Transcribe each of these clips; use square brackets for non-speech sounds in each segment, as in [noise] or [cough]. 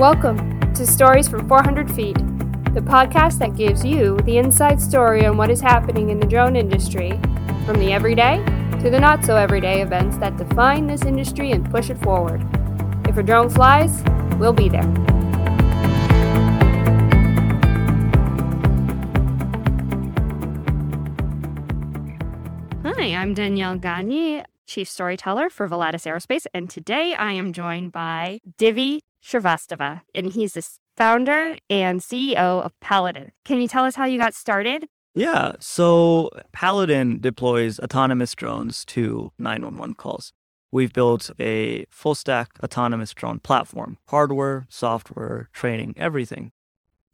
Welcome to Stories from 400 Feet, the podcast that gives you the inside story on what is happening in the drone industry, from the everyday to the not so everyday events that define this industry and push it forward. If a drone flies, we'll be there. Hi, I'm Danielle Gagne, Chief Storyteller for Volatus Aerospace, and today I am joined by Divy Shrivastava, and he's the founder and CEO of Paladin. Can you tell us how you got started? Yeah, so Paladin deploys autonomous drones to 911 calls. We've built a full stack autonomous drone platform, hardware, software, training, everything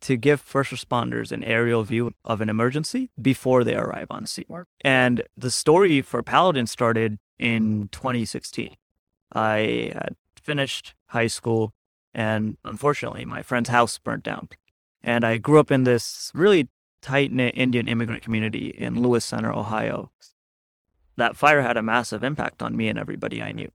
to give first responders an aerial view of an emergency before they arrive on scene. And the story for Paladin started in 2016. I had finished high school, and unfortunately, my friend's house burnt down. And I grew up in this really tight knit Indian immigrant community in Lewis Center, Ohio. That fire had a massive impact on me and everybody I knew.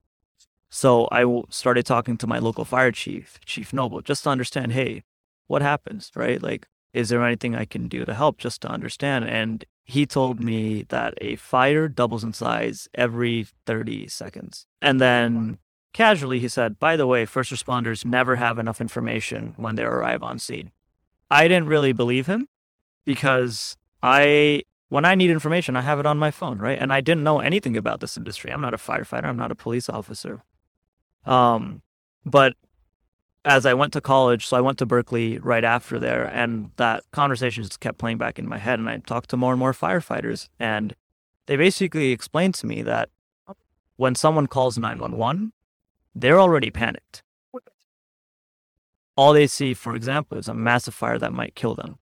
So I started talking to my local fire chief, Chief Noble, just to understand hey, what happens, right? Like, is there anything I can do to help just to understand? And he told me that a fire doubles in size every 30 seconds. And then casually, he said, by the way, first responders never have enough information when they arrive on scene. I didn't really believe him because I, when I need information, I have it on my phone, right? And I didn't know anything about this industry. I'm not a firefighter, I'm not a police officer. Um, but as I went to college, so I went to Berkeley right after there, and that conversation just kept playing back in my head. And I talked to more and more firefighters, and they basically explained to me that when someone calls 911, they're already panicked. All they see, for example, is a massive fire that might kill them.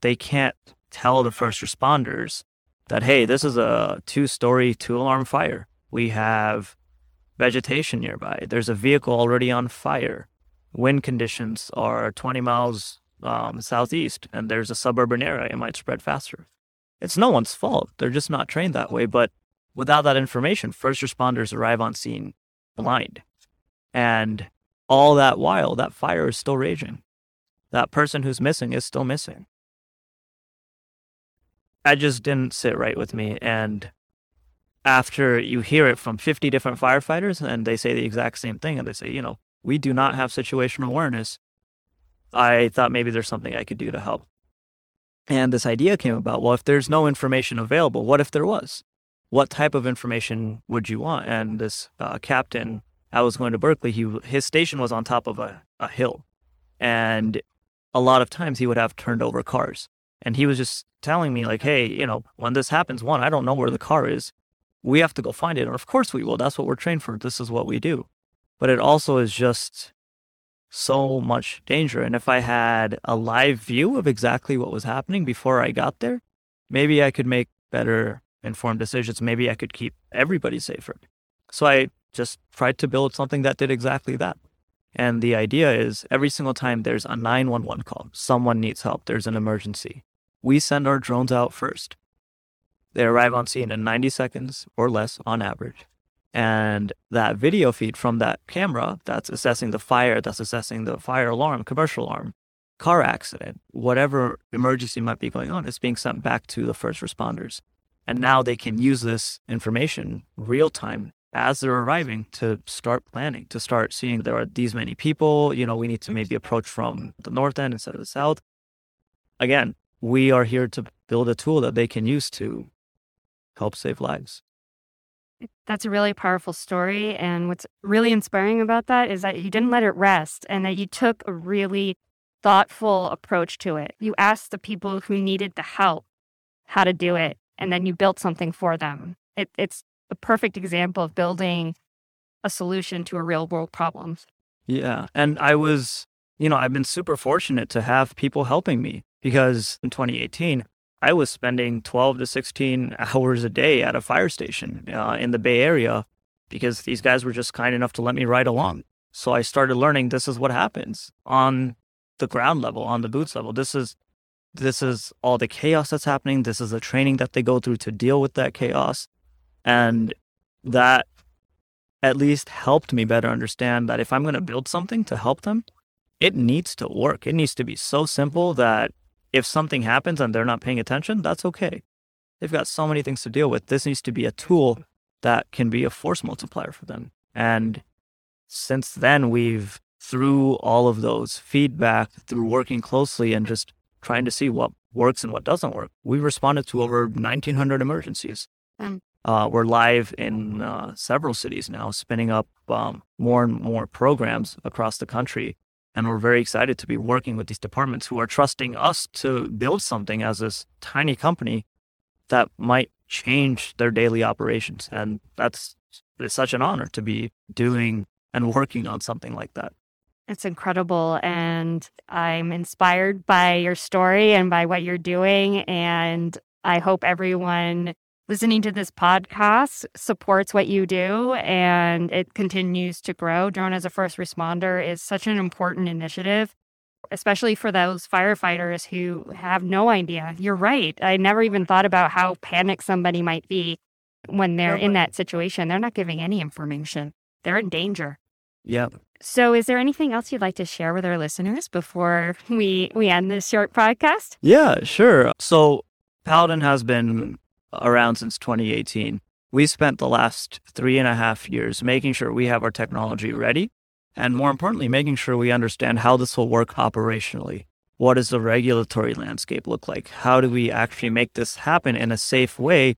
They can't tell the first responders that, hey, this is a two story, two alarm fire. We have vegetation nearby. There's a vehicle already on fire wind conditions are 20 miles um, southeast and there's a suburban area, it might spread faster. It's no one's fault. They're just not trained that way. But without that information, first responders arrive on scene blind. And all that while, that fire is still raging. That person who's missing is still missing. That just didn't sit right with me. And after you hear it from 50 different firefighters and they say the exact same thing, and they say, you know, we do not have situational awareness. I thought maybe there's something I could do to help. And this idea came about well, if there's no information available, what if there was? What type of information would you want? And this uh, captain, I was going to Berkeley, he, his station was on top of a, a hill. And a lot of times he would have turned over cars. And he was just telling me, like, hey, you know, when this happens, one, I don't know where the car is. We have to go find it. And of course, we will. That's what we're trained for. This is what we do but it also is just so much danger. And if I had a live view of exactly what was happening before I got there, maybe I could make better informed decisions. Maybe I could keep everybody safer. So I just tried to build something that did exactly that. And the idea is every single time there's a 911 call, someone needs help, there's an emergency, we send our drones out first. They arrive on scene in 90 seconds or less on average. And that video feed from that camera that's assessing the fire, that's assessing the fire alarm, commercial alarm, car accident, whatever emergency might be going on, is being sent back to the first responders. And now they can use this information real time as they're arriving to start planning, to start seeing there are these many people. You know, we need to maybe approach from the north end instead of the south. Again, we are here to build a tool that they can use to help save lives. That's a really powerful story. And what's really inspiring about that is that you didn't let it rest and that you took a really thoughtful approach to it. You asked the people who needed the help how to do it, and then you built something for them. It, it's a perfect example of building a solution to a real world problem. Yeah. And I was, you know, I've been super fortunate to have people helping me because in 2018, I was spending 12 to 16 hours a day at a fire station uh, in the Bay Area because these guys were just kind enough to let me ride along. So I started learning this is what happens on the ground level, on the boots level. This is this is all the chaos that's happening. This is the training that they go through to deal with that chaos. And that at least helped me better understand that if I'm going to build something to help them, it needs to work. It needs to be so simple that if something happens and they're not paying attention, that's okay. They've got so many things to deal with. This needs to be a tool that can be a force multiplier for them. And since then, we've, through all of those feedback, through working closely and just trying to see what works and what doesn't work, we responded to over 1,900 emergencies. Mm. Uh, we're live in uh, several cities now, spinning up um, more and more programs across the country. And we're very excited to be working with these departments who are trusting us to build something as this tiny company that might change their daily operations. And that's it's such an honor to be doing and working on something like that. It's incredible. And I'm inspired by your story and by what you're doing. And I hope everyone listening to this podcast supports what you do and it continues to grow. Drone as a first responder is such an important initiative especially for those firefighters who have no idea. You're right. I never even thought about how panicked somebody might be when they're in that situation. They're not giving any information, they're in danger. Yep. So, is there anything else you'd like to share with our listeners before we, we end this short podcast? Yeah, sure. So, Paladin has been around since 2018. We spent the last three and a half years making sure we have our technology ready and more importantly, making sure we understand how this will work operationally. What does the regulatory landscape look like? How do we actually make this happen in a safe way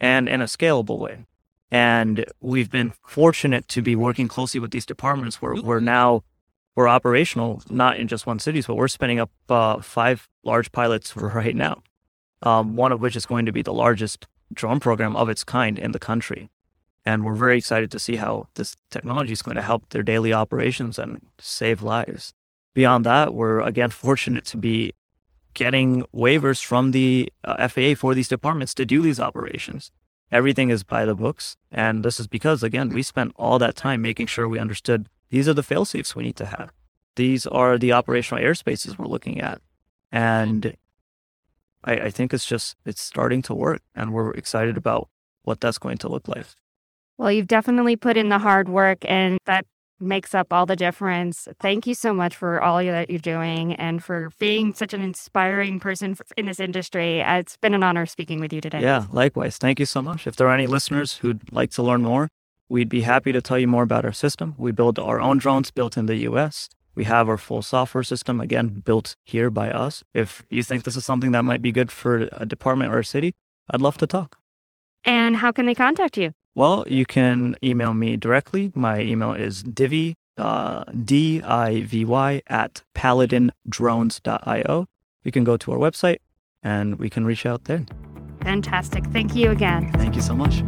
and in a scalable way? And we've been fortunate to be working closely with these departments where we're now we're operational, not in just one city, but we're spinning up uh, five large pilots [laughs] right now. Um, one of which is going to be the largest drone program of its kind in the country. And we're very excited to see how this technology is going to help their daily operations and save lives. Beyond that, we're again fortunate to be getting waivers from the uh, FAA for these departments to do these operations. Everything is by the books. And this is because, again, we spent all that time making sure we understood these are the fail safes we need to have. These are the operational airspaces we're looking at. And I, I think it's just, it's starting to work. And we're excited about what that's going to look like. Well, you've definitely put in the hard work, and that makes up all the difference. Thank you so much for all that you're doing and for being such an inspiring person in this industry. It's been an honor speaking with you today. Yeah, likewise. Thank you so much. If there are any listeners who'd like to learn more, we'd be happy to tell you more about our system. We build our own drones built in the US. We have our full software system, again, built here by us. If you think this is something that might be good for a department or a city, I'd love to talk. And how can they contact you? Well, you can email me directly. My email is divy, uh, D-I-V-Y, at paladindrones.io. You can go to our website and we can reach out there. Fantastic. Thank you again. Thank you so much.